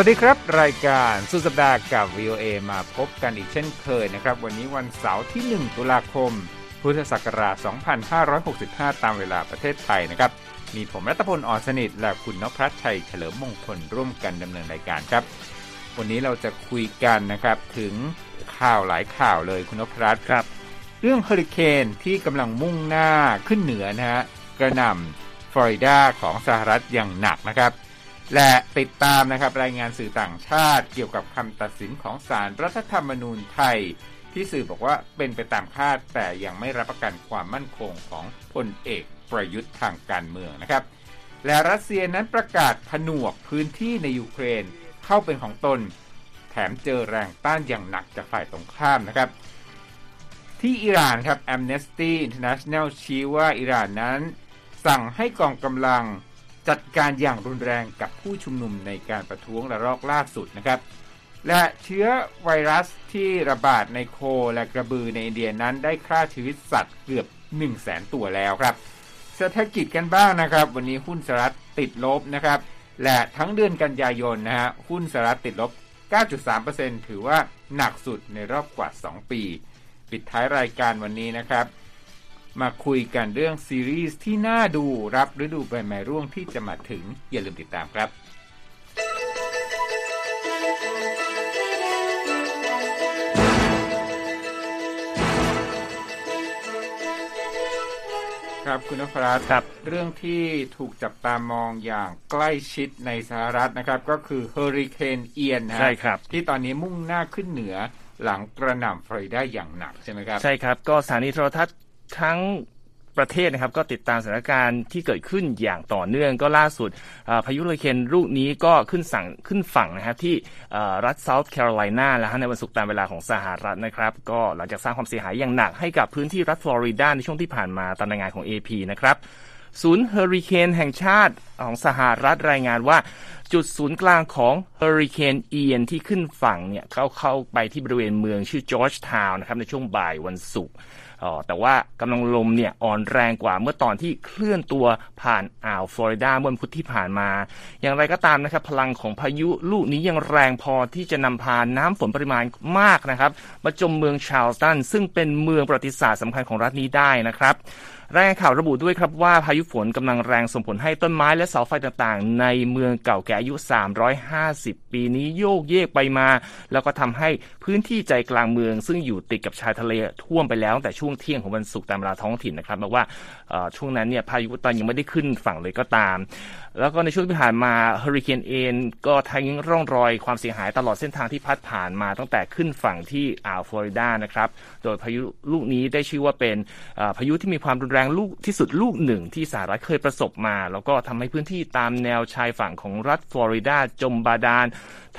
สวัสดีครับ รายการสุดสัปดาห์กับ VOA มาพบกันอีกเช่นเคยนะครับ วันนี้วันเสาร์ที่ 1 ตุลาคม พุทธศักราช 2565 ตามเวลาประเทศไทยนะครับ มีผมรัตพลอ่อนสนิท และคุณนพรัชชัยเฉลิมมงคลร่วมกันดำเนินรายการครับ วันนี้เราจะคุยกันนะครับถึงข่าวหลายข่าวเลยคุณนพรัชครับ เรื่องเฮอริเคนที่กำลังมุ่งหน้าขึ้นเหนือนะฮะกระหน่ำฟลอริดาของสหรัฐอย่างหนักนะครับ และติดตามนะครับรายงานสื่อต่างชาติเกี่ยวกับคำตัดสินของศาลรรัฐธรรมนูญไทย ที่สื่อบอกว่าเป็นไปตามคาด แต่ยังไม่รับประกันความมั่นคงของพลเอกประยุทธ์ทางการเมืองนะครับ และรัสเซียนั้นประกาศผนวกพื้นที่ในยูเครนเข้าเป็นของตน แถมเจอแรงต้านอย่างหนักจากฝ่ายตรงข้ามนะครับ ที่อิหร่านครับ Amnesty International ชี้ว่าอิหร่านนั้น สั่งให้กองกำลัง จัดการอย่างรุนแรงกับผู้ชุมนุมในการประท้วงระลอกล่าสุดนะครับ และเชื้อไวรัสที่ระบาดในโคและกระบือในอินเดียนั้นได้ฆ่าชีวิตสัตว์เกือบ 1 0 0 0 0แสนตัวแล้วครับ เศรษฐกิจกันบ้างนะครับ วันนี้หุ้นสหรัฐติดลบนะครับ และทั้งเดือนกันยายนนะฮะหุ้นสหรัฐติดลบ 9.3%ถือว่าหนักสุดในรอบกว่า 2 ปี ปิดท้ายรายการวันนี้นะครับ มาคุยกันเรื่องซีรีส์ที่น่าดูรับฤดูใบไม้ร่วงที่จะมาถึง อย่าลืมติดตามครับครับคุณนพรัตน์ครับเรื่องที่ถูกจับตามองอย่างใกล้ชิดในสหรัฐนะครับ ก็คือเฮอริเคนเอียนนะฮะใช่ครับ ที่ตอนนี้มุ่งหน้าขึ้นเหนือหลังกระหน่ำฟลอริดาอย่างหนักใช่ไหมครับ ใช่ครับ ก็สถานีโทรทัศน์ ทั้งประเทศนะครับก็ติดตามสถานการณ์ที่เกิดขึ้นอย่างต่อเนื่องก็ล่าสุดพายุเฮอริเคนลูกนี้ก็ขึ้นสั่งขึ้นฝั่งนะครับที่รัฐเซาท์แคโรไลนาแล้วฮะในวันศุกร์ตามเวลาของสหรัฐนะครับ ก็หลังจากสร้างความเสียหายอย่างหนักให้กับพื้นที่รัฐฟลอริดาในช่วงที่ผ่านมาตามรายงานของ AP นะครับศูนย์เฮอริเคนแห่งชาติของสหรัฐรายงานว่าจุดศูนย์กลางของเฮอริเคนเอียนที่ขึ้นฝั่งเนี่ยเข้าเข้าไปที่บริเวณเมืองชื่อจอร์จทาวน์นะครับในช่วงบ่ายวันศุกร์ อ๋อแต่ว่ากำลังลมเนี่ยอ่อนแรงกว่าเมื่อตอนที่เคลื่อนตัวผ่านอ่าวฟลอริดาเมื่อวันพุธที่ผ่านมา อย่างไรก็ตามนะครับ พลังของพายุลูกนี้ยังแรงพอที่จะนำพาน้ำฝนปริมาณมากนะครับมาจมเมืองชาร์ลสตันซึ่งเป็นเมืองประวัติศาสตร์สำคัญของรัฐนี้ได้นะครับ รายงานข่าวระบุด้วยครับว่าพายุฝนกำลังแรงส่งผลให้ต้นไม้และเสาไฟต่างๆ ในเมืองเก่าแก่อายุ 350 ปีนี้โยกเยกไปมา แล้วก็ทำให้พื้นที่ใจกลางเมือง ซึ่งอยู่ติดกับชายทะเลท่วมไปแล้วตั้งแต่ช่วงเที่ยงของวันศุกร์ตามเวลาท้องถิ่นนะครับบอกว่า ช่วงนั้นเนี่ยพายุตอนยังไม่ได้ขึ้นฝั่งเลยก็ตาม แล้วก็ในช่วงที่ผ่านมาเฮอริเคนเอนก็ทิ้งร่องรอยความเสียหายตลอดเส้นทางที่พัดผ่านมาตั้งแต่ขึ้นฝั่งที่อ่าวฟลอริดานะครับโดยพายุลูกนี้ได้ชื่อว่าเป็นพายุที่มีความรุนแรงลูกที่สุดลูกหนึ่งที่สหรัฐเคยประสบมา แล้วก็ทำให้พื้นที่ตามแนวชายฝั่งของรัฐฟลอริดาจมบาดาล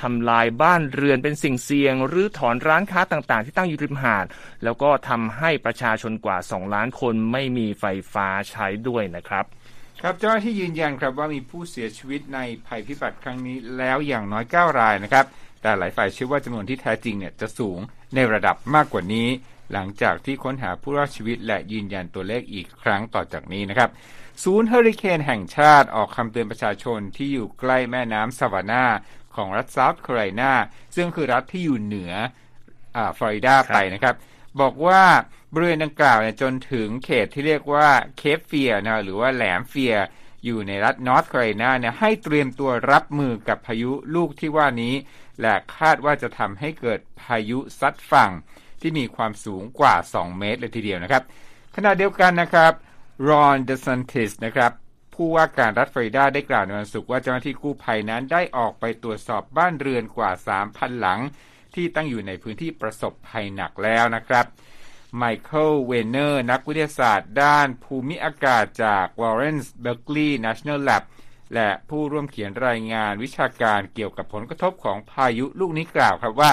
ทำลายบ้านเรือนเป็นสิ่งเสี่ยงหรือถอนร้านค้าต่างๆ ที่ตั้งอยู่ริมหาด แล้วก็ทำให้ประชาชนกว่า 2 ล้านคนไม่มีไฟฟ้าใช้ด้วยนะครับครับเจ้าหน้าที่ยืนยันครับว่ามีผู้เสียชีวิตในภัยพิบัติครั้งนี้แล้วอย่างน้อย 9 รายนะครับ แต่หลายฝ่ายเชื่อว่าจำนวนที่แท้จริงเนี่ยจะสูงในระดับมากกว่านี้ หลังจากที่ค้นหาผู้รอดชีวิตและยืนยันตัวเลขอีกครั้งต่อจากนี้นะครับศูนย์เฮอริเคนแห่งชาติออกคำเตือนประชาชนที่อยู่ใกล้แม่น้ำซาวานา ของรัฐเซาท์แคโรไลนาซึ่งคือรัฐที่อยู่เหนืออ่าฟลอริดาไปนะครับ บอกว่าบริเวณดังกล่าวเนี่ยจนถึงเขตที่เรียกว่าเคปเฟียนะหรือว่าแหลมเฟียอยู่ในรัฐนอร์ทแคโรไลนาเนี่ยให้เตรียมตัวรับมือกับพายุลูกที่ว่านี้ และคาดว่าจะทำให้เกิดพายุซัดฝั่งที่มีความสูงกว่า 2 เมตรเลยทีเดียวนะครับ ขณะเดียวกันนะครับรอนเดซันติสนะครับ ผู้ว่าการรัฐฟลอริดาได้กล่าวในวันศุกร์ว่าเจ้าหน้าที่กู้ภัยนั้นได้ออกไปตรวจสอบบ้านเรือนกว่า 3,000 หลัง ที่ตั้งอยู่ในพื้นที่ประสบภัยหนักแล้วนะครับไมเคิลเวห์เนอร์นักวิทยาศาสตร์ด้านภูมิอากาศจาก Lawrence Berkeley National Lab และผู้ร่วมเขียนรายงานวิชาการเกี่ยวกับผลกระทบของพายุลูกนี้กล่าวครับว่า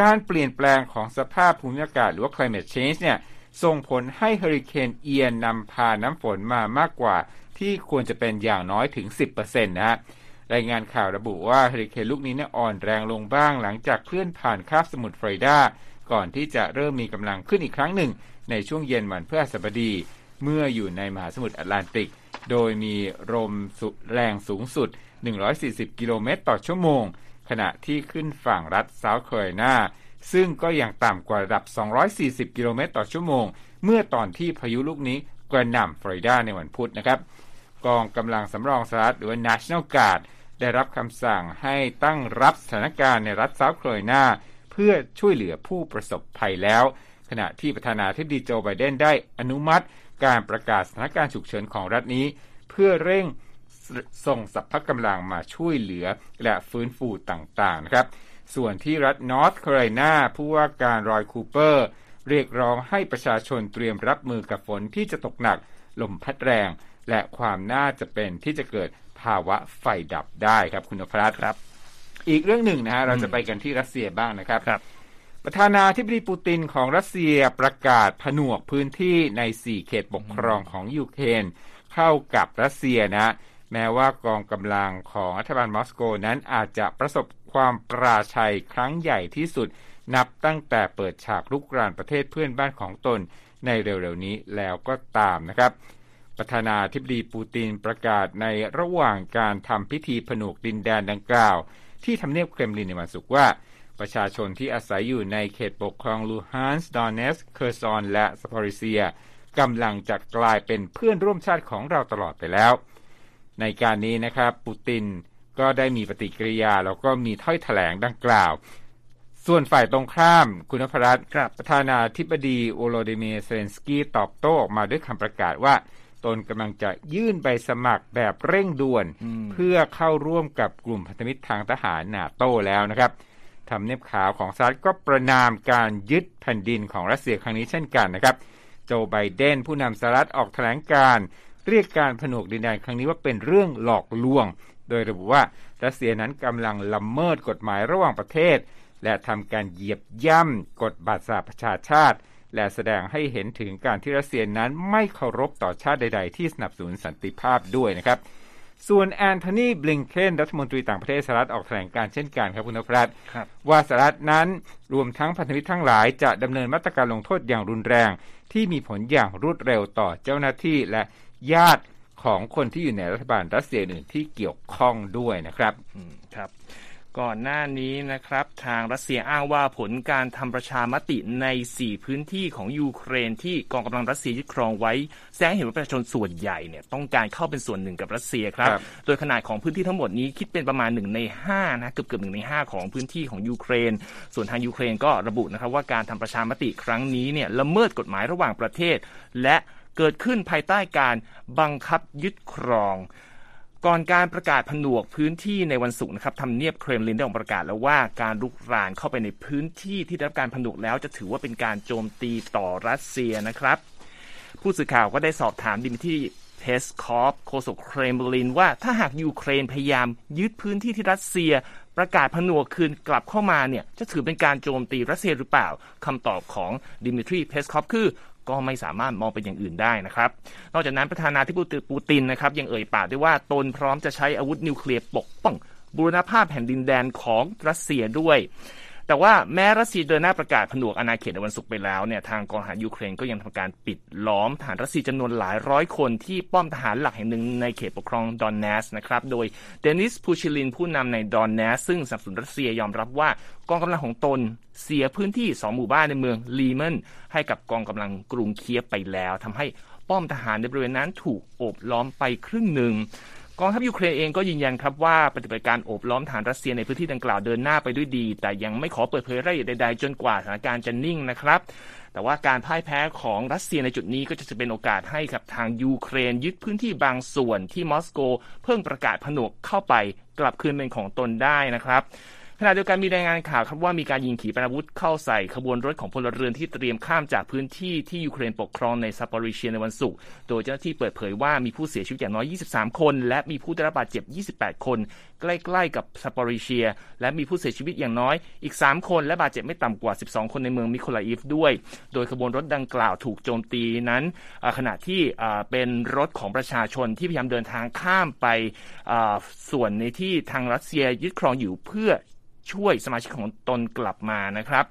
การเปลี่ยนแปลงของสภาพภูมิอากาศหรือว่า climate change เนี่ยส่งผลให้เฮอริเคนเอียนนำพาน้ำฝนมามากกว่า ที่ควรจะเป็นอย่างน้อยถึง 10%นะฮะรายงานข่าวระบุว่าเฮอริเคนลูกนี้เนี่ยอ่อนแรงลงบ้างหลังจากเคลื่อนผ่านคาบสมุทรฟลอริดา ก่อนที่จะเริ่มมีกำลังขึ้นอีกครั้งหนึ่ง ในช่วงเย็นวันพฤหัสบดี เมื่ออยู่ในมหาสมุทรแอตแลนติก โดยมีลมสุแรงสูงสุด 140 กิโลเมตรต่อชั่วโมง ขณะที่ขึ้นฝั่งรัฐเซาท์แคโรไลนาซึ่งก็ยังต่ำกว่าระดับ 240 กิโลเมตรต่อชั่วโมง เมื่อตอนที่พายุลูกนี้กระหน่ำฟลอริดาในวันพุธนะครับ กองกำลังสำรองสหรัฐหรือว่า National Guard ได้รับคำสั่งให้ตั้งรับสถานการณ์ในรัฐเซาท์แคโรไลนาเพื่อช่วยเหลือผู้ประสบภัยแล้ว ขณะที่ประธานาธิบดีโจไบเดนได้อนุมัติการประกาศสถานการณ์ฉุกเฉินของรัฐนี้ เพื่อเร่งส่งสัพพะกำลังมาช่วยเหลือและฟื้นฟูต่างๆนะครับ ส่วนที่รัฐนอร์ทแคโรไลนาผู้ว่าการรอยคูเปอร์ เรียกร้องให้ประชาชนเตรียมรับมือกับฝนที่จะตกหนักลมพัดแรง และความน่าจะเป็นที่จะเกิดภาวะไฟดับได้ครับคุณนพรัตน์ครับ อีกเรื่องหนึ่งนะฮะเราจะไปกันที่รัสเซียบ้างนะครับครับ ประธานาธิบดีปูตินของรัสเซียประกาศผนวกพื้นที่ใน 4 เขตปกครองของยูเครนเข้ากับรัสเซียนะ แม้ว่ากองกำลังของรัฐบาลมอสโกนั้นอาจจะประสบความปราชัยครั้งใหญ่ที่สุดนับตั้งแต่เปิดฉากลุกรานประเทศเพื่อนบ้านของตนในเร็วๆนี้แล้วก็ตามนะครับ ประธานาธิบดีปูตินประกาศในระหว่างการทำพิธีผนวกดินแดนดังกล่าว ที่ทำเนียบเครมลินในวันศุกร์ว่า ประชาชนที่อาศัยอยู่ในเขตปกครองลูฮานส์ดอนเนส เคอร์ซอน และสปอริเซียกำลังจะกลายเป็นเพื่อนร่วมชาติของเราตลอดไปแล้ว ในการนี้นะครับปูตินก็ได้มีปฏิกิริยาแล้วก็มีถ้อยแถลงดังกล่าว ส่วนฝ่ายตรงข้ามคุณนพรัตน์ครับประธานาธิบดีโวโลดิเมียร์เซเลนสกี้ตอบโต้ออกมาด้วยคำประกาศว่า ตนกำลังจะยื่นใบสมัครแบบเร่งด่วน เพื่อเข้าร่วมกับกลุ่มพันธมิตรทางทหารนาโต้แล้วนะครับทำเนียบขาวของสหรัฐก็ประนามการยึดแผ่นดินของรัสเซียครั้งนี้เช่นกันนะครับ โจไบเดนผู้นำสหรัฐออกแถลงการณ์เรียกการผนวกดินแดนครั้งนี้ว่าเป็นเรื่องหลอกลวง โดยระบุว่ารัสเซียนั้นกำลังละเมิดกฎหมายระหว่างประเทศ และทำการเหยียบย่ำกฎบัตรสหประชาชาติ และแสดงให้เห็นถึงการที่รัสเซียนั้นไม่เคารพต่อชาติใด ๆ ที่สนับสนุนสันติภาพด้วยนะครับ ส่วนแอนโทนีบลิงเคนรัฐมนตรีต่างประเทศสหรัฐออกแถลงการณ์เช่นกันครับคุณนพรัตน์ครับว่าสหรัฐนั้นรวมทั้งพันธมิตรทั้งหลายจะดำเนินมาตรการลงโทษอย่างรุนแรง ที่มีผลอย่างรวดเร็วต่อเจ้าหน้าที่และญาติของคนที่อยู่ในรัฐบาลรัสเซียอื่นที่เกี่ยวข้องด้วยนะครับอืมครับ ก่อนหน้านี้นะครับ ทางรัสเซียอ้างว่าผลการทำประชามติใน 4 พื้นที่ของยูเครนที่กองกำลังรัสเซียยึดครองไว้ แสดงให้เห็นว่าประชาชนส่วนใหญ่เนี่ยต้องการเข้าเป็นส่วนหนึ่งกับรัสเซียครับครับโดยขนาดของพื้นที่ทั้งหมดนี้คิดเป็นประมาณ1ใน5นะเกือบเกือบหนึ่งใน 5 ของพื้นที่ของยูเครน ส่วนทางยูเครนก็ระบุนะครับว่าการทำประชามติครั้งนี้เนี่ยละเมิดกฎหมายระหว่างประเทศ และเกิดขึ้นภายใต้การบังคับยึดครอง ก่อนการประกาศผนวกพื้นที่ในวันศุกร์นะครับทำเนียบเครมลินได้ออกประกาศแล้วว่าการลุกรานเข้าไปในพื้นที่ที่ได้รับการผนวกแล้วจะถือว่าเป็นการโจมตีต่อรัสเซียนะครับ ผู้สื่อข่าวก็ได้สอบถามดิมิทรีเพสคอฟโฆษกเครมลินว่าถ้าหากยูเครนพยายามยึดพื้นที่ที่รัสเซีย ประกาศผนวกคืนกลับเข้ามาเนี่ยจะถือเป็นการโจมตีรัสเซียหรือเปล่าคำตอบของดิมิทรีเพสคอฟคือ ก็ไม่สามารถมองเป็นอย่างอื่นได้นะครับ นอกจากนั้นประธานาธิบดีปูตินนะครับยังเอ่ยปากด้วยว่าตนพร้อมจะใช้อาวุธนิวเคลียร์ปกป้องบูรณภาพแผ่นดินแดนของรัสเซียด้วย แต่ว่าแม้รัสเซียเดินหน้าประกาศผนวกอาณาเขตในวันศุกร์ไปแล้วเนี่ยทางกองทหารยูเครนก็ยังทำการปิดล้อมทหารรัสเซียจำนวนหลายร้อยคนที่ป้อมทหารหลักแห่งหนึ่งในเขตปกครองดอนเนตสก์นะครับโดยเดนิสพูชิลินผู้นำในดอนเนตสก์ซึ่งสนับสนุนรัสเซียยอมรับว่ากองกำลังของตนเสียพื้นที่สองหมู่บ้านในเมืองลีมันให้กับกองกำลังกรุงเคียฟไปแล้วทำให้ป้อมทหารในบริเวณนั้นถูกโอบล้อมไปครึ่งหนึ่ง กองทัพยูเครนเองก็ยืนยันครับว่าปฏิบัติการโอบล้อมทหารรัสเซียในพื้นที่ดังกล่าวเดินหน้าไปด้วยดี แต่ยังไม่ขอเปิดเผยรายละเอียดใดๆจนกว่าสถานการณ์จะนิ่งนะครับแต่ว่าการพ่ายแพ้ของรัสเซียในจุดนี้ก็จะเป็นโอกาสให้กับทางยูเครนยึดพื้นที่บางส่วนที่มอสโก เพิ่งประกาศผนวกเข้าไปกลับคืนเป็นของตนได้นะครับ ขณะเดียวกันมีรายงานข่าวครับว่ามีการยิงขีปนาวุธเข้าใส่ขบวนรถของพลเรือนที่เตรียมข้ามจากพื้นที่ที่ยูเครนปกครองในซาปอริเชียในวันศุกร์ โดยเจ้าหน้าที่เปิดเผยว่ามีผู้เสียชีวิตอย่างน้อย 23 คน และมีผู้ได้รับบาดเจ็บ 28 คน ใกล้ๆกับซาปอริเชีย และมีผู้เสียชีวิตอย่างน้อยอีก 3 คน และบาดเจ็บไม่ต่ำกว่า 12 คนในเมืองมิโคลาอิฟด้วย โดยขบวนรถดังกล่าวถูกโจมตีนั้นขณะที่เป็นรถของประชาชนที่พยายามเดินทางข้ามไปส่วนในที่ทางรัสเซียยึดครองอยู่เพื่อ ช่วยสมาชิกของตนกลับมานะครับ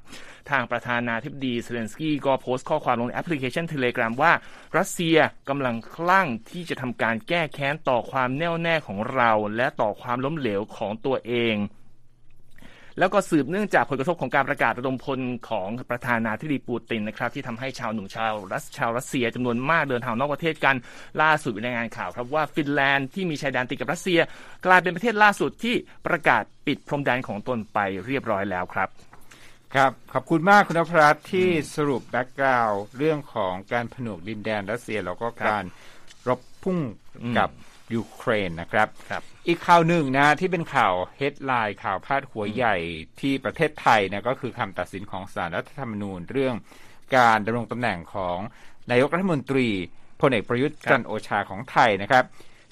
ทางประธานาธิบดีเซเลนสกี้ก็โพสต์ข้อความลงในแอปพลิเคชันเทเลแกรมว่า รัสเซียกำลังคลั่งที่จะทำการแก้แค้นต่อความแน่วแน่ของเรา และต่อความล้มเหลวของตัวเอง แล้วก็สืบเนื่องจากผลกระทบของการประกาศระดมพลของประธานาธิบดีปูตินนะครับที่ทำให้ชาวหนุ่มชาวรัสชาวรัสเซียจำนวนมากเดินทางนอกประเทศกันล่าสุดรายงานข่าวครับว่าฟินแลนด์ที่มีชายแดนติดกับรัสเซีย กลายเป็นประเทศล่าสุดที่ประกาศปิดพรมแดนของตนไปเรียบร้อยแล้วครับครับ ขอบคุณมากคุณนพรัตน์ที่สรุป background เรื่องของการผนวกดินแดนรัสเซียแล้วก็การรบพุ่งกับ ยูเครนนะครับครับอีกข่าวหนึ่งนะที่เป็นข่าวเฮดไลน์ข่าวพาดหัวใหญ่ที่ประเทศไทยนะก็คือคำตัดสินของศาลรัฐธรรมนูญเรื่องการดำรงตำแหน่งของนายกรัฐมนตรีพลเอกประยุทธ์จันทร์โอชาของไทยนะครับ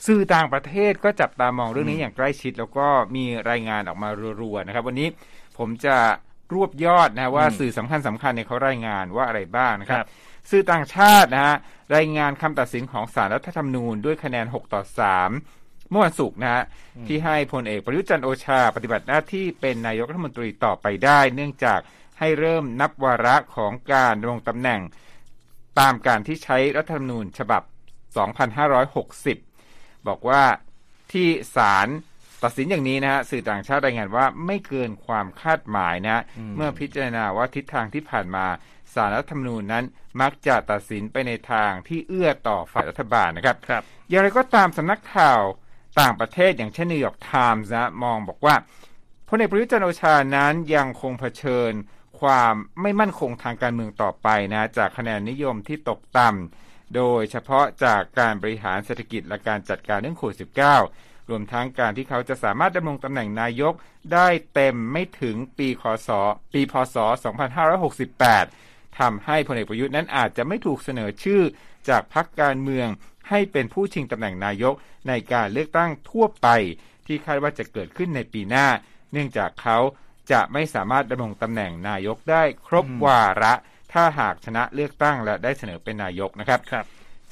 สื่อต่างประเทศก็จับตามองเรื่องนี้อย่างใกล้ชิด แล้วก็มีรายงานออกมารัวๆนะครับ วันนี้ผมจะรวบยอดนะว่าสื่อสำคัญสำคัญเนี่ยเขารายงานว่าอะไรบ้างนะครับครับ สื่อต่างชาตินะฮะรายงานคำตัดสินของศาลรัฐธรรมนูญด้วยคะแนน 6 ต่อ 3 เมื่อวันศุกร์นะฮะที่ให้พลเอกประยุทธ์จันทร์โอชา ปฏิบัติหน้าที่เป็นนายกรัฐมนตรีต่อไปได้ เนื่องจากให้เริ่มนับวาระของการดำรงตำแหน่ง ตามการที่ใช้รัฐธรรมนูญฉบับ 2560 บอกว่าที่ศาลตัดสินอย่างนี้นะฮะสื่อต่างชาติรายงานว่าไม่เกินความคาดหมายนะเมื่อพิจารณาว่าทิศทางที่ผ่านมา ศาลรัฐธรรมนูญนั้นมักจะตัดสินไปในทางที่เอื้อต่อฝ่ายรัฐบาลนะครับครับอย่างไรก็ตามสำนักข่าวต่างประเทศอย่างเช่นนิวยอร์กไทมส์นะมองบอกว่าพลเอกประยุทธ์จันทร์โอชานั้นยังคงเผชิญความไม่มั่นคงทางการเมืองต่อไปนะ จากคะแนนนิยมที่ตกต่ำโดยเฉพาะจากการบริหารเศรษฐกิจและการจัดการเรื่องโควิด -19 รวมทั้งการที่เขาจะสามารถดำรงตำแหน่งนายกได้เต็มไม่ถึงปีคศปีพศ 2568 ทำให้พลเอกประยุทธ์นั้นอาจจะไม่ถูกเสนอชื่อจากพรรคการเมืองให้เป็นผู้ชิงตำแหน่งนายกในการเลือกตั้งทั่วไป ที่คาดว่าจะเกิดขึ้นในปีหน้า เนื่องจากเขาจะไม่สามารถดำรงตำแหน่งนายกได้ครบวาระ ถ้าหากชนะเลือกตั้งและได้เสนอเป็นนายกนะครับครับ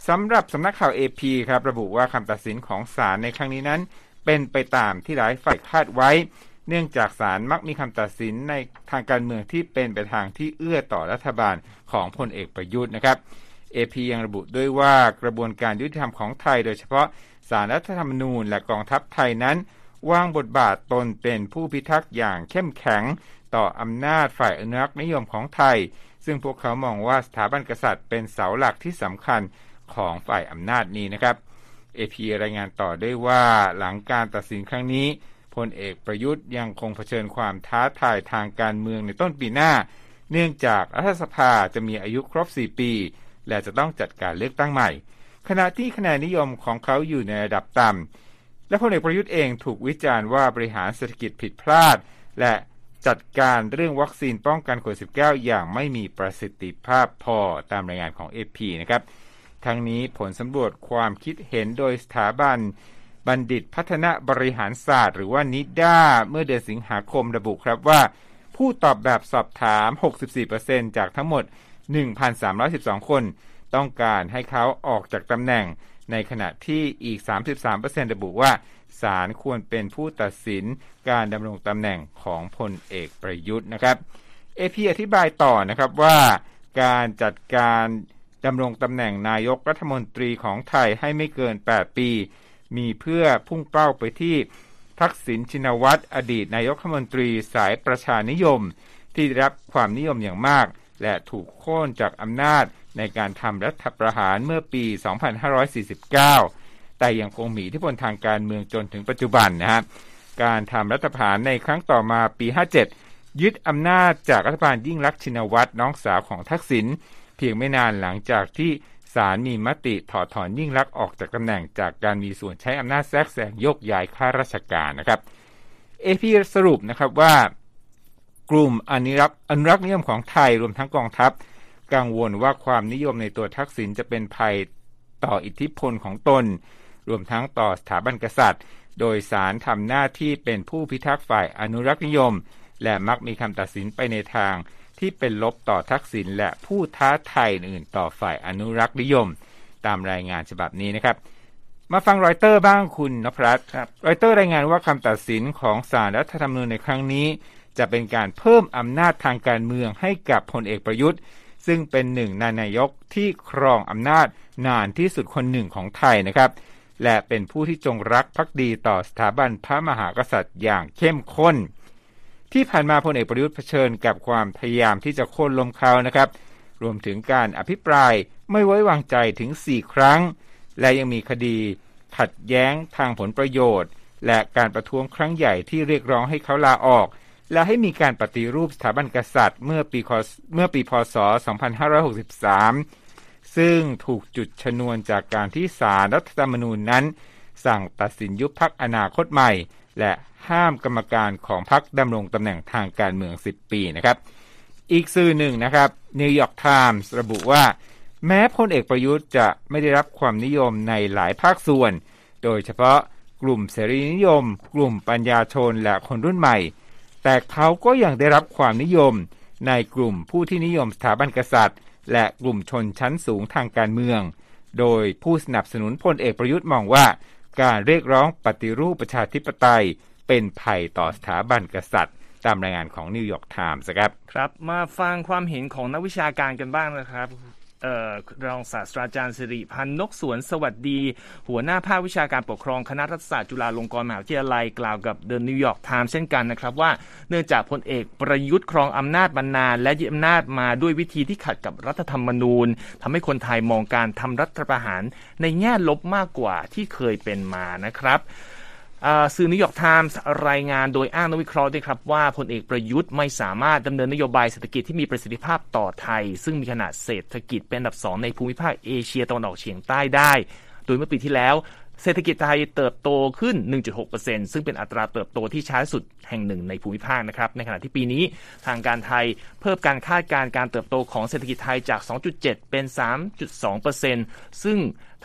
สำหรับสำนักข่าว AP ครับระบุว่าคำตัดสินของศาลในครั้งนี้นั้น เป็นไปตามที่หลายฝ่ายคาดไว้ เนื่องจากศาลมักมีคำตัดสินในทางการเมืองที่เป็นไปทางที่เอื้อต่อรัฐบาลของพลเอกประยุทธ์นะครับ AP ยังระบุด้วยว่ากระบวนการยุติธรรมของไทย โดยเฉพาะศาลรัฐธรรมนูญและกองทัพไทยนั้น วางบทบาทตนเป็นผู้พิทักษ์อย่างเข้มแข็งต่ออำนาจฝ่ายอนุรักษ์นิยมของไทย ซึ่งพวกเขามองว่าสถาบันกษัตริย์เป็นเสาหลักที่สำคัญของฝ่ายอำนาจนี้นะครับ AP รายงานต่อด้วยว่าหลังการตัดสินครั้งนี้ พลเอกประยุทธ์ยังคงเผชิญความท้าทายทางการเมืองในต้นปีหน้า เนื่องจากรัฐสภาจะมีอายุครบ 4 ปี และจะต้องจัดการเลือกตั้งใหม่ ขณะที่คะแนนนิยมของเขาอยู่ในระดับต่ำและพลเอกประยุทธ์เองถูกวิจารณ์ว่าบริหารเศรษฐกิจผิดพลาด และจัดการเรื่องวัคซีนป้องกันโควิด -19 อย่างไม่มีประสิทธิภาพพอตามรายงานของ AP นะครับ ทั้งนี้ผลสำรวจความคิดเห็นโดยสถาบัน บัณฑิตพัฒนาบริหารศาสตร์ หรือว่านิด้าเมื่อเดือนสิงหาคมระบุครับว่า ผู้ตอบแบบสอบถาม 64%จากทั้งหมด 1,312 คน ต้องการให้เขาออกจากตำแหน่ง ในขณะที่อีก 33%ระบุว่าศาลควรเป็นผู้ตัดสินการดำรงตำแหน่งของพลเอกประยุทธ์นะครับเอพีอธิบายต่อนะครับว่าการจัดการดำรงตำแหน่งนายกรัฐมนตรีของไทยให้ไม่เกิน 8 ปี มีเพื่อพุ่งเป้าไปที่ทักษิณชินวัตรอดีตนายกรัฐมนตรีสายประชานิยม ที่ได้รับความนิยมอย่างมาก และถูกโค่นจากอำนาจในการทำรัฐประหารเมื่อปี 2549 แต่ยังคงมีอิทธิพลทางการเมืองจนถึงปัจจุบันนะครับการทำรัฐประหารในครั้งต่อมาปี 57 ยึดอำนาจจากรัฐบาลยิ่งรักษินวัตรน้องสาวของทักษิณเพียงไม่นานหลังจากที่ ศาลมีมติถอดถอนยิ่งรักษณ์ออกจากตำแหน่งจากการมีส่วนใช้อำนาจแทรกแซงโยกย้ายข้าราชการนะครับ เอพีสรุปนะครับว่ากลุ่มอนุรักษ์อนุรักษ์นิยมของไทยรวมทั้งกองทัพ กังวลว่าความนิยมในตัวทักษิณจะเป็นภัยต่ออิทธิพลของตน รวมทั้งต่อสถาบันกษัตริย์ โดยสารทำหน้าที่เป็นผู้พิทักษ์ฝ่ายอนุรักษ์นิยม และมักมีคำตัดสินไปในทาง ที่เป็นลบต่อทักษิณและผู้ท้าทายอื่นต่อฝ่ายอนุรักษ์นิยม ตามรายงานฉบับนี้นะครับ มาฟังรอยเตอร์บ้างคุณนพรัตน์ครับรอยเตอร์รายงานว่าคำตัดสินของศาลรัฐธรรมนูญในครั้งนี้ จะเป็นการเพิ่มอำนาจทางการเมืองให้กับพลเอกประยุทธ์ ซึ่งเป็นหนึ่งในนายกที่ครองอำนาจนานที่สุดคนหนึ่งของไทยนะครับ และเป็นผู้ที่จงรักภักดีต่อสถาบันพระมหากษัตริย์อย่างเข้มข้น ที่ผ่านมาพลเอกประยุทธ์เผชิญกับความพยายามที่จะโค่นล้มเขานะครับ รวมถึงการอภิปรายไม่ไว้วางใจถึง 4 ครั้ง และยังมีคดีขัดแย้งทางผลประโยชน์ และการประท้วงครั้งใหญ่ที่เรียกร้องให้เขาลาออก และให้มีการปฏิรูปสถาบันกษัตริย์ เมื่อปีเมื่อปีพศ 2563 ซึ่งถูกจุดชนวนจากการที่ศาลรัฐธรรมนูญนั้น สั่งตัดสินยุบพรรคอนาคตใหม่ และห้ามกรรมการของพรรคดำรงตำแหน่งทางการเมือง 10 ปีนะครับ อีกสื่อหนึ่งนะครับนิวยอร์กไทมส์ระบุว่า แม้พลเอกประยุทธ์จะไม่ได้รับความนิยมในหลายภาคส่วน โดยเฉพาะกลุ่มเสรีนิยม กลุ่มปัญญาชนและคนรุ่นใหม่ แต่เขาก็ยังได้รับความนิยมในกลุ่มผู้ที่นิยมสถาบันกษัตริย์ และกลุ่มชนชั้นสูงทางการเมือง โดยผู้สนับสนุนพลเอกประยุทธ์มองว่า การเรียกร้องปฏิรูปประชาธิปไตย เป็นภัยต่อสถาบันกษัตริย์ตามรายงานของนิวยอร์กไทมส์ครับ ครับ มาฟังความเห็นของนักวิชาการกันบ้างนะครับ รองศาสตราจารย์สิริพรรณนกสวนสวัสดี หัวหน้าภาควิชาการปกครองคณะรัฐศาสตร์จุฬาลงกรณ์มหาวิทยาลัยกล่าวกับเดอะนิวยอร์กไทมส์เช่นกันนะครับว่าเนื่องจากพลเอกประยุทธ์ครองอำนาจมานาน และยึดอำนาจมาด้วยวิธีที่ขัดกับรัฐธรรมนูญทำให้คนไทยมองการทำรัฐประหารในแง่ลบมากกว่าที่เคยเป็นมานะครับ สื่อนิวยอร์กไทมส์รายงานโดยอ้างนักวิเคราะห์ด้วยครับว่าพลเอกประยุทธ์ไม่สามารถดำเนินนโยบายเศรษฐกิจที่มีประสิทธิภาพต่อไทย ซึ่งมีขนาดเศรษฐกิจเป็นอันดับสองในภูมิภาคเอเชียตะวันออกเฉียงใต้ได้ โดยเมื่อปีที่แล้ว เศรษฐกิจไทยเติบโตขึ้น 1.6%ซึ่งเป็นอัตราเติบโตที่ช้าสุดแห่งหนึ่งในภูมิภาคนะครับ ในขณะที่ปีนี้ทางการไทยเพิ่มการคาดการณ์การเติบโตของเศรษฐกิจไทยจาก 2.7 เป็น 3.2%ซึ่ง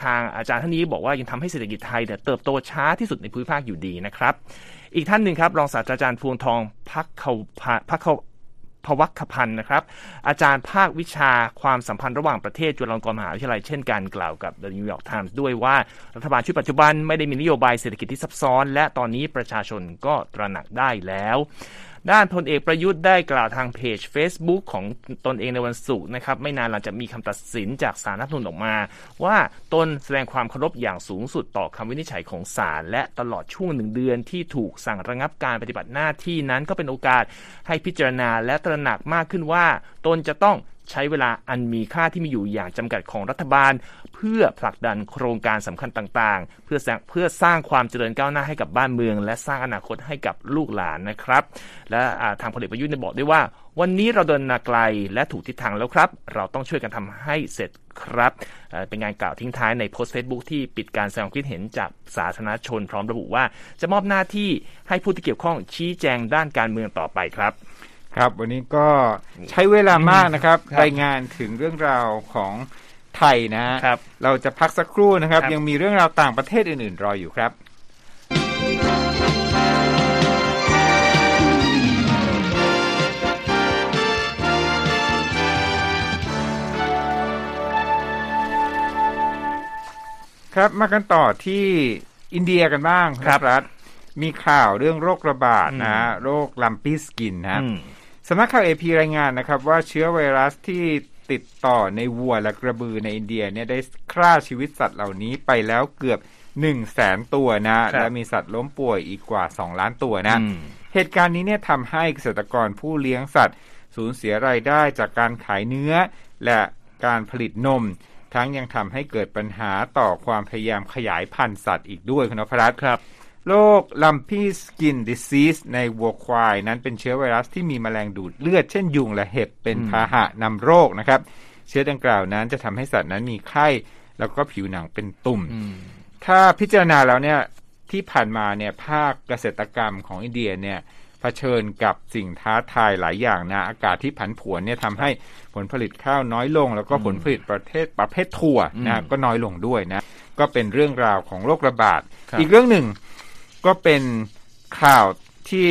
ทางอาจารย์ท่านนี้บอกว่ายังทำให้เศรษฐกิจไทยเติบโตช้าที่สุดในภูมิภาคอยู่ดีนะครับ อีกท่านหนึ่งครับรองศาสตราจารย์พวงทองพักเขาพักเขา พวัคพันธ์นะครับ อาจารย์ภาควิชาความสัมพันธ์ระหว่างประเทศจุฬาลงกรณ์มหาวิทยาลัยเช่นกันกล่าวกับ The New York Times ด้วยว่ารัฐบาลชุดปัจจุบันไม่ได้มีนโยบายเศรษฐกิจที่ซับซ้อน และตอนนี้ประชาชนก็ตระหนักได้แล้ว ด้านพลเอกประยุทธ์ได้กล่าวทางเพจ Facebook ของตนเองในวันศุกร์นะครับ ไม่นานหลังจากมีคำตัดสินจากศาลรัฐธรรมนูญออกมา ว่าตนแสดงความเคารพอย่างสูงสุดต่อคำวินิจฉัยของศาลและตลอดช่วงหนึ่งเดือนที่ถูกสั่งระงับการปฏิบัติหน้าที่นั้นก็เป็นโอกาสให้พิจารณาและตระหนักมากขึ้นว่า ตนจะต้อง ใช้เวลาอันมีค่าที่มีอยู่อย่างจำกัดของรัฐบาล เพื่อผลักดันโครงการสำคัญต่างๆ เพื่อเพื่อสร้างความเจริญก้าวหน้าให้กับบ้านเมือง และสร้างอนาคตให้กับลูกหลานนะครับ และทางพลเอกประยุทธ์ได้บอกด้วยว่า วันนี้เราเดินนาไกลและถูกทิศทางแล้วครับ เราต้องช่วยกันทำให้เสร็จครับเป็นงานกล่าวทิ้งท้ายในโพสต์เฟซบุ๊กที่ปิดการแสดงความคิดเห็นจากสาธารณชนพร้อมระบุว่า จะมอบหน้าที่ให้ผู้ที่เกี่ยวข้องชี้แจงด้านการเมืองต่อไปครับ ครับ วันนี้ก็ใช้เวลามากนะครับ รายงานถึงเรื่องราวของไทยนะครับ เราจะพักสักครู่นะครับ ยังมีเรื่องราวต่างประเทศอื่นๆ รออยู่ครับครับมากันต่อที่อินเดียกันบ้างครับรัฐมีข่าวเรื่องโรคระบาดนะ โรคลัมปีสกินนะ สำนักข่าวเอพีรายงานนะครับว่าเชื้อไวรัสที่ติดต่อในวัวและกระบือในอินเดียเนี่ยได้ฆ่าชีวิตสัตว์เหล่านี้ไปแล้วเกือบหนึ่งแสนตัวนะ และมีสัตว์ล้มป่วยอีกกว่าสองล้านตัวนะ เหตุการณ์นี้เนี่ยทำให้เกษตรกรผู้เลี้ยงสัตว์ สูญเสียรายได้จากการขายเนื้อ และการผลิตนม ทั้งยังทำให้เกิดปัญหาต่อความพยายามขยายพันธุ์สัตว์อีกด้วยคุณนพรัตน์ครับ โรค lumpy skin disease ในวัวควาย นั้นเป็นเชื้อไวรัสที่มีแมลงดูดเลือดเช่นยุงและเห็บเป็นพาหะนำโรคนะครับ เชื้อดังกล่าวนั้นจะทำให้สัตว์นั้นมีไข้ แล้วก็ผิวหนังเป็นตุ่ม ถ้าพิจารณาแล้วเนี่ยที่ผ่านมาเนี่ยภาคเกษตรกรรมของอินเดียเนี่ยเผชิญกับสิ่งท้าทายหลายอย่างนะ อากาศที่ผันผวนเนี่ยทำให้ผลผลิตข้าวน้อยลง แล้วก็ผลผลิตประเทศประเภทถั่วนะก็น้อยลงด้วยนะ ก็เป็นเรื่องราวของโรคระบาด อีกเรื่องหนึ่ง ก็เป็นข่าวที่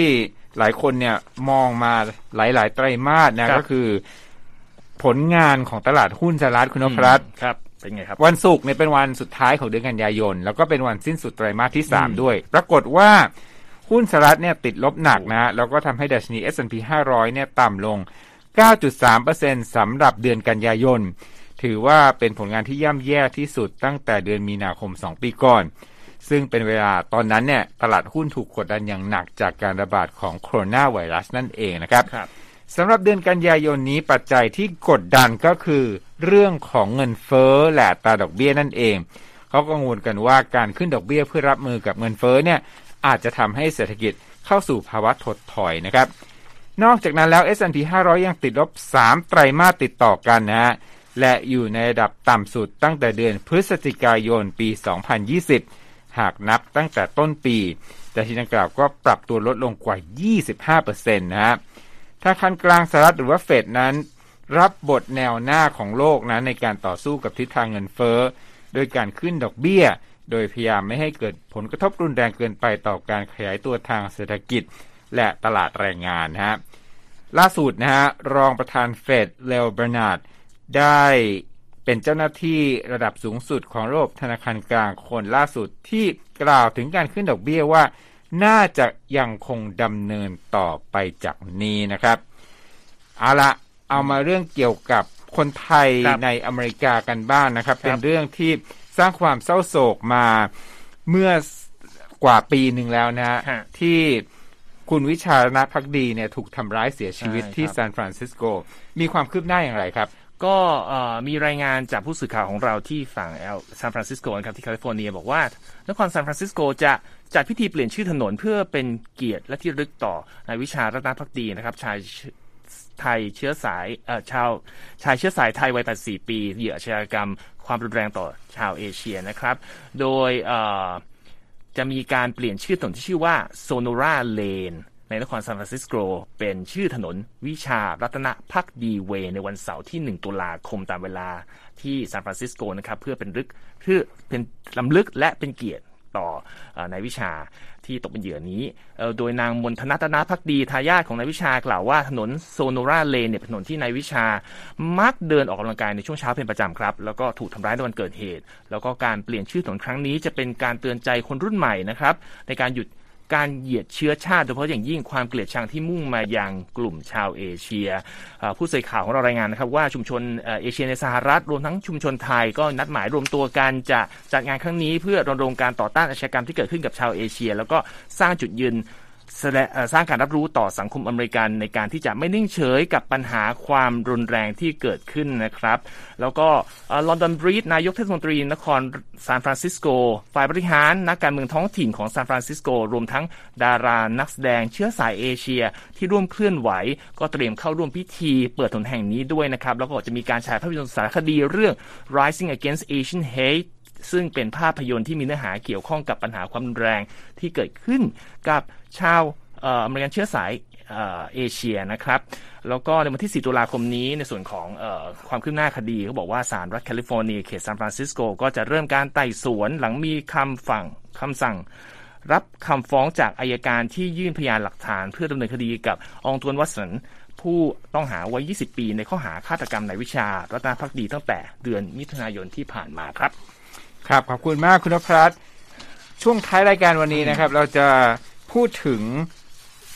หลายคนเนี่ยมองมาหลาย ๆ ไตรมาสนะก็คือผลงานของตลาดหุ้นสหรัฐคุณนพรัตครับเป็นไงครับวันศุกร์เนี่ยเป็นวันสุดท้ายของเดือนกันยายน แล้วก็เป็นวันสิ้นสุดไตรมาสที่สามด้วย ปรากฏว่าหุ้นสหรัฐเนี่ยติดลบหนักนะ แล้วก็ทำให้ดัชนี S&P 500 เนี่ยต่ำลง 9.3%สำหรับเดือนกันยายน ถือว่าเป็นผลงานที่ย่ำแย่ที่สุดตั้งแต่เดือนมีนาคม 2 ปีก่อน ซึ่งเป็นเวลาตอนนั้นเนี่ยตลาดหุ้นถูกกดดันอย่างหนักจากการระบาดของโคโรนาไวรัสนั่นเองนะครับครับสำหรับเดือนกันยายนนี้ปัจจัยที่กดดันก็คือ เรื่องของเงินเฟ้อและอัตราดอกเบี้ยนั่นเอง เขากังวลกันว่าการขึ้นดอกเบี้ยเพื่อรับมือกับเงินเฟ้อเนี่ยอาจจะทำให้เศรษฐกิจเข้าสู่ภาวะถดถอยนะครับ นอกจากนั้นแล้ว S&P 500 ยังติดลบ 3 ไตรมาสติดต่อกันนะฮะและอยู่ในระดับต่ำสุดตั้งแต่เดือนพฤศจิกายนปี 2020 หากนับตั้งแต่ต้นปีแต่ที่ดังกล่าวก็ปรับตัวลดลงกว่า 25%นะฮะธนาคารกลางสหรัฐหรือว่าเฟดนั้น รับบทแนวหน้าของโลกนะในการต่อสู้กับทิศทางเงินเฟ้อ โดยการขึ้นดอกเบี้ย โดยพยายามไม่ให้เกิดผลกระทบรุนแรงเกินไปต่อการขยายตัวทางเศรษฐกิจและตลาดแรงงานนะฮะล่าสุดนะฮะรองประธานเฟดเลลเบรนาร์ดได้ เป็นเจ้าหน้าที่ระดับสูงสุดของระบบธนาคารกลางคนล่าสุดที่กล่าวถึงการขึ้นดอกเบี้ยว่า น่าจะยังคงดำเนินต่อไปจากนี้นะครับเอาละเอามาเรื่องเกี่ยวกับคนไทยครับในอเมริกากันบ้างนะครับครับ เป็นเรื่องที่สร้างความเศร้าโศกมาเมื่อกว่าปีหนึ่งแล้วนะฮะฮะที่คุณวิชารัตนภักดีเนี่ยถูกทำร้ายเสียชีวิตใช่ที่ครับซานฟรานซิสโก มีความคืบหน้าอย่างไรครับ ก็มีรายงานจากผู้สื่อข่าวของเราที่ฝั่งแอลซานฟรานซิสโกนะครับที่แคลิฟอร์เนีย บอกว่านครซานฟรานซิสโกจะจัดพิธีเปลี่ยนชื่อถนนเพื่อเป็นเกียรติและที่ระลึกต่อนายวิชารัตนภักดีนะครับชายไทยเชื้อสายเอ่อชาวชายเชื้อสายไทยวัย 84 ปีเหยื่ออาชญากรรม ความรุนแรงต่อชาวเอเชียนะครับ โดยจะมีการเปลี่ยนชื่อถนนที่ชื่อว่า Sonora Lane ในนครซานฟรานซิสโกเป็นชื่อถนนวิชารัตนภักดี Way ในวันเสาร์ที่ 1 ตุลาคมตามเวลาที่ซานฟรานซิสโกนะครับเพื่อเป็นรึกเพื่อเป็นรำลึกและเป็นเกียรติต่อเอนายวิชาที่ตกเป็นเหยื่อนี้ โดยนางมนทนัตนาพักดีทายาทของนายวิชากล่าวว่าถนนโซโนราเลนเนี่ยเป็นถนนที่นายวิชามักเดินออกกำลังกายในช่วงเช้าเป็นประจำครับ แล้วก็ถูกทำร้ายในวันเกิดเหตุ แล้วก็การเปลี่ยนชื่อถนนครั้งนี้จะเป็นการเตือนใจคนรุ่นใหม่นะครับในการหยุด การเหยียดเชื้อชาติโดยเฉพาะอย่างยิ่งความเกลียดชังที่มุ่งมายังกลุ่มชาวเอเชีย ผู้สื่อข่าวของเรารายงานนะครับว่าชุมชนเอเชียในสหรัฐรวมทั้งชุมชนไทยก็นัดหมายรวมตัวกันจะจัดงานครั้งนี้เพื่อรณรงค์การต่อต้านอาชญากรรมที่เกิดขึ้นกับชาวเอเชีย แล้วก็สร้างจุดยืน สร้างการรับรู้ต่อสังคมอเมริกันในการที่จะไม่นิ่งเฉยกับปัญหาความรุนแรงที่เกิดขึ้นนะครับ แล้วก็ลอนดอนบรีดนายกเทศมนตรีนครซานฟรานซิสโก ฝ่ายบริหารนักการเมืองท้องถิ่นของซานฟรานซิสโก รวมทั้งดารานักแสดงเชื้อสายเอเชียที่ร่วมเคลื่อนไหว ก็เตรียมเข้าร่วมพิธีเปิดถนนแห่งนี้ด้วยนะครับ แล้วก็จะมีการฉายภาพยนตร์สารคดีเรื่อง Rising Against Asian Hate ซึ่งเป็นภาพยนตร์ที่มีเนื้อหาเกี่ยวข้องกับปัญหาความแรงที่เกิดขึ้นกับชาวอเมริกันเชื้อสายเอเอเชียนะครับ แล้วก็ในวันที่ 4 ตุลาคมนี้ในส่วนของอความคืบหน้าคดีเขาบอกว่าศาลรัฐแคลิฟอร์เนียเขตซานฟรานซิสโกก็จะเริ่มการไต่สวนหลังมีคำฝั่งคำสั่ง รับคำฟ้องจากอัยการที่ยื่นพยานหลักฐาน เพื่อดำเนินคดีกับอองตวนวัตสันผู้ต้องหาไว้20 ปี ในข้อหาฆาตกรรมในวิชา รัตนพักดีตั้งแต่เดือนมิถุนายนที่ผ่านมาครับ ครับขอบคุณมากคุณนพรัตช่วงท้ายรายการวันนี้นะครับ เราจะพูดถึง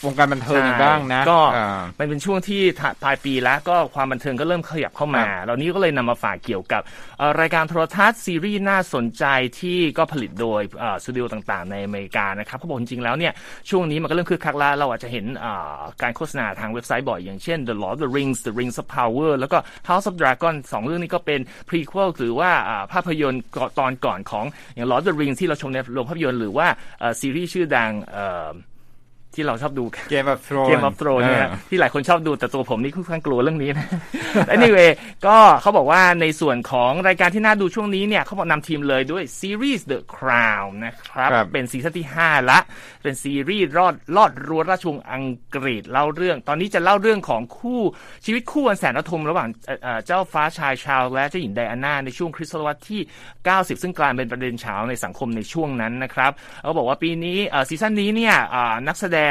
วงการบันเทิงกันบ้างนะ ก็อ่ามันเป็นช่วงที่ถปลายปีแล้วก็ความบันเทิงก็เริ่มขยับเข้ามาครับเรานี้ก็เลยนำมาฝากเกี่ยวกับเอ่อรายการโทรทัศน์ซีรีส์น่าสนใจที่ก็ผลิตโดยเอ่อสตูดิโอต่างๆ ในอเมริกานะครับเขาบอกจริงๆแล้วเนี่ยช่วงนี้มันก็เริ่มคึกคักแล้วเราอาจจะเห็นเอ่อการโฆษณาทางเว็บไซต์บ่อยอย่างเช่น The Lord of the Rings The Rings of Power แล้วก็ House of Dragon สองเรื่องนี้ก็เป็น prequel หรือว่าอ่าภาพยนตร์ก่อนตอนก่อนของอย่าง Lord of the Rings ที่เราชมในโรงภาพยนตร์หรือว่าเอ่อซีรีส์ชื่อดังเอ่อ ที่เราชอบดูเกม of เก Thrones มออฟโทรเนี่ยอ่าที่หลายคนชอบดูแต่ตัวผมนี่ค่อนข้างกลัวเรื่องนี้นะ anyway ก็เขาบอกว่าในส่วนของรายการที่น่าดูช่วงนี้เนี่ยเขาบอกนำทีมเลยด้วยซีรีส์ The Crown นะครับครับเป็นซีซั่นที่ 5 ละ เป็นซีรีส์รอดลอดรั้วราชวงศ์อังกฤษเล่าเรื่อง ตอนนี้จะเล่าเรื่องของคู่ชีวิตคู่อันแสนระทมระหว่างเอ่อเอ่อเจ้าฟ้าชายชาร์ลส์และเจ้าหญิงไดอาน่าในช่วงคริสตศตวรรษที่ 90 ซึ่งกลายเป็นประเด็นฉาวในสังคมในช่วงนั้นนะครับเขาบอกว่าปีนี้เอ่อซีซั่นนี้เนี่ยอ่านักแสดง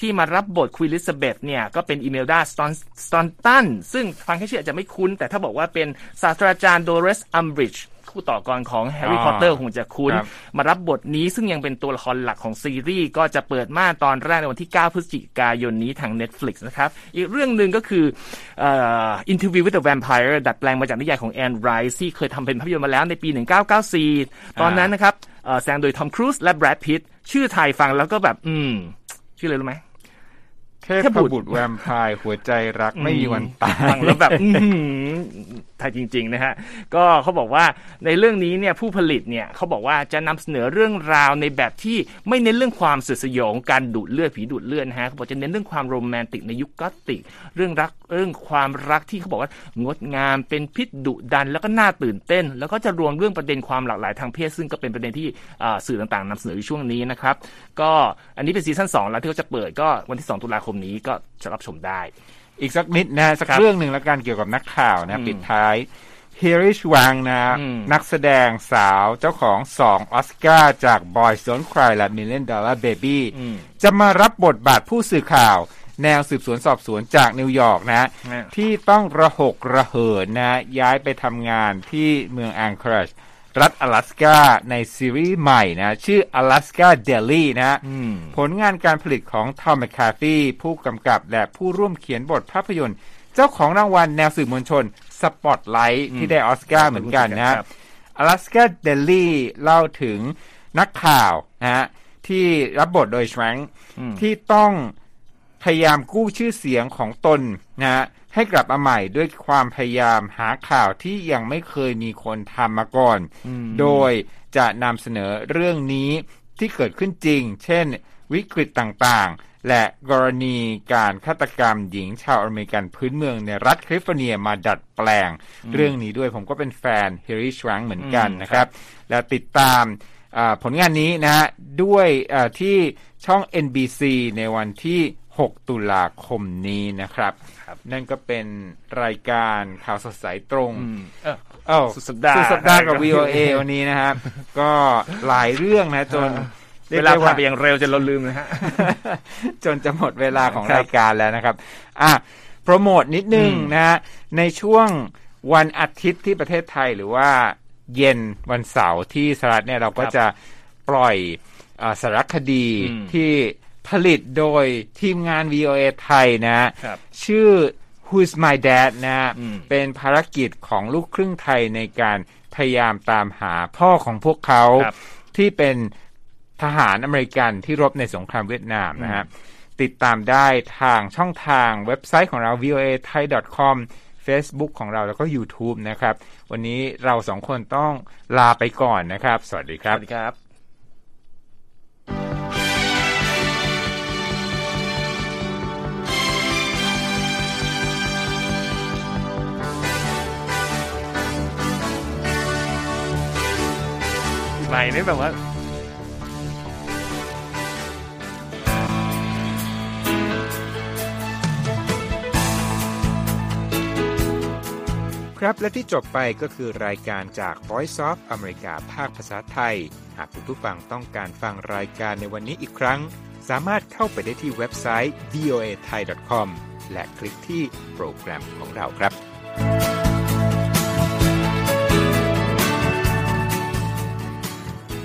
ที่มารับบทควีนเอลิซาเบธเนี่ยก็เป็นอีเมลดาสตอนสตอนตันซึ่งฟังแค่ชื่ออาจจะไม่คุ้น แต่ถ้าบอกว่าเป็นศาสตราจารย์โดโลเรสอัมบริดจ์คู่ต่อกรของแฮร์รี่อ๋อพอตเตอร์คงจะคุ้นครับมารับบทนี้ซึ่งยังเป็นตัวละครหลักของซีรีส์ก็จะเปิดม่านตอนแรกในวันที่ 9 พฤศจิกายนนี้ทาง Netflix นะครับ อีกเรื่องหนึ่งก็คือเอ่อ Interview with the Vampire ดัดแปลงมาจากนิยายของแอนไรซ์ที่เคยทำเป็นภาพยนตร์มาแล้วในปี 1994 ตอนนั้นนะครับเอ่อแสดงโดยทอมครูซและแบรดพิตชื่อไทยฟังแล้วก็แบบ อืม ชื่ออะไรรู้ไหม เทพบุตรแวมไพร์หัวใจรักไม่มีวันตายฟังแล้วแบบอื้อหือไทยจริง ๆ นะฮะ ก็เขาบอกว่าในเรื่องนี้เนี่ยผู้ผลิตเนี่ยเขาบอกว่าจะนำเสนอเรื่องราวในแบบที่ไม่เน้นเรื่องความสุดสยองการดูดเลือดผีดูดเลือดนะฮะเขาบอกจะเน้นเรื่องความโรแมนติกในยุคก็อตติก เรื่องรักเรื่องความรักที่เขาบอกว่างดงามเป็นพิษดุดันแล้วก็น่าตื่นเต้น แล้วก็จะรวมเรื่องประเด็นความหลากหลายทางเพศ ซึ่งก็เป็นประเด็นที่อ่าสื่อต่างๆนำเสนออยู่ช่วงนี้นะครับ ก็อันนี้เป็นซีซั่นสองแล้วที่เขาจะเปิดก็วันที่ 2 ตุลาคมนี้ก็จะรับชมได้ อีกสักนิดนะสักครับเรื่องหนึ่งแล้วกันเกี่ยวกับนักข่าวนะอืมปิดท้ายฮิริชวังนะอืมนักแสดงสาวเจ้าของสองออสการ์จาก Boys Don't Cry และ Million Dollar Baby อืมจะมารับบทบาทผู้สื่อข่าว แนวสืบสวนสอบสวนจากนิวยอร์กนะอ่าที่ต้องระหกระเหินนะ ย้ายไปทำงานที่เมืองแองเครจ รัฐอลาสกาในซีรีส์ใหม่นะชื่อ Alaska Daily นะอืมผลงานการผลิตของทอมแมคคาฟี่ผู้กำกับและผู้ร่วมเขียนบทภาพยนตร์ เจ้าของรางวัลแนวสื่อมวลชนสปอตไลท์ที่ได้ออสการ์เหมือนกันนะครับ Alaska Daily เล่าถึงนักข่าวนะฮะที่รับบทโดยแชงอืมที่ต้องพยายามกู้ชื่อเสียงของตน นะฮะให้กลับมาใหม่ด้วยความพยายามหาข่าวที่ยังไม่เคยมีคนทำมาก่อน โดยจะนำเสนอเรื่องนี้ที่เกิดขึ้นจริง เช่น วิกฤตต่างๆ และกรณีการฆาตกรรมหญิงชาวอเมริกันพื้นเมืองในรัฐแคลิฟอร์เนียมาดัดแปลง เรื่องนี้ด้วยผมก็เป็นแฟนเฮ r รี่ชวังเหมือนกันอืมนะครับ และติดตามอ่าผลงานนี้นะฮะด้วยอ่าที่ช่อง NBC ในวันที่ 6 ตุลาคมนี้นะครับครับ นั่นก็เป็นรายการข่าวสดสายตรงอืมเออเอ้าสุดสัปดาห์สุดสัปดาห์กับครับ VOA วันนี้นะครับ ก็หลายเรื่องนะจนรีเวยกลาได้ผ่านไปอย่างเร็วจนเราลืมนะฮะจนจะหมดเวลาของครับรายการแล้วนะครับ อะโปรโมทนิดนึงอืมนะฮะในช่วงวันอาทิตย์ที่ประเทศไทยหรือว่าเย็นวันเสาร์ที่สหรัฐเนี่ยเราก็จะปล่อยอาสารคดีอืมที่ ผลิตโดยทีมงาน VOA ไทยนะครับชื่อ Who's My Dad นะอืมเป็นภารกิจของลูกครึ่งไทยในการพยายามตามหาพ่อของพวกเขาครับที่เป็นทหารอเมริกันที่รบในสงครามเวียดนามนะฮะติดตามได้ทางช่องทางเว็บไซต์ของเรา voa thai com Facebook ของเราแล้วก็ YouTube นะครับ วันนี้เราสองคนต้องลาไปก่อนนะครับ สวัสดีคสรับวัสดีครับ ใหม่นี่แบบว่าครับและที่จบไปก็คือรายการจาก Voice of อเมริกาภาคภาษาไทย หากคุณผู้ฟังต้องการฟังรายการในวันนี้อีกครั้ง สามารถเข้าไปได้ที่เว็บไซต์ voa thai com และคลิกที่โปรแกรมของเราครับ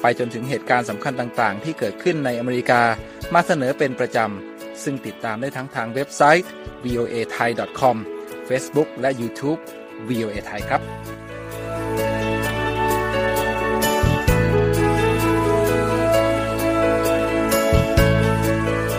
ไปจนถึงเหตุการณ์สำคัญต่างๆ ที่เกิดขึ้นในอเมริกามาเสนอเป็นประจำ ซึ่งติดตามได้ทั้งทางเว็บไซต์ voa thai com Facebook และ YouTube VOA Thai ครับ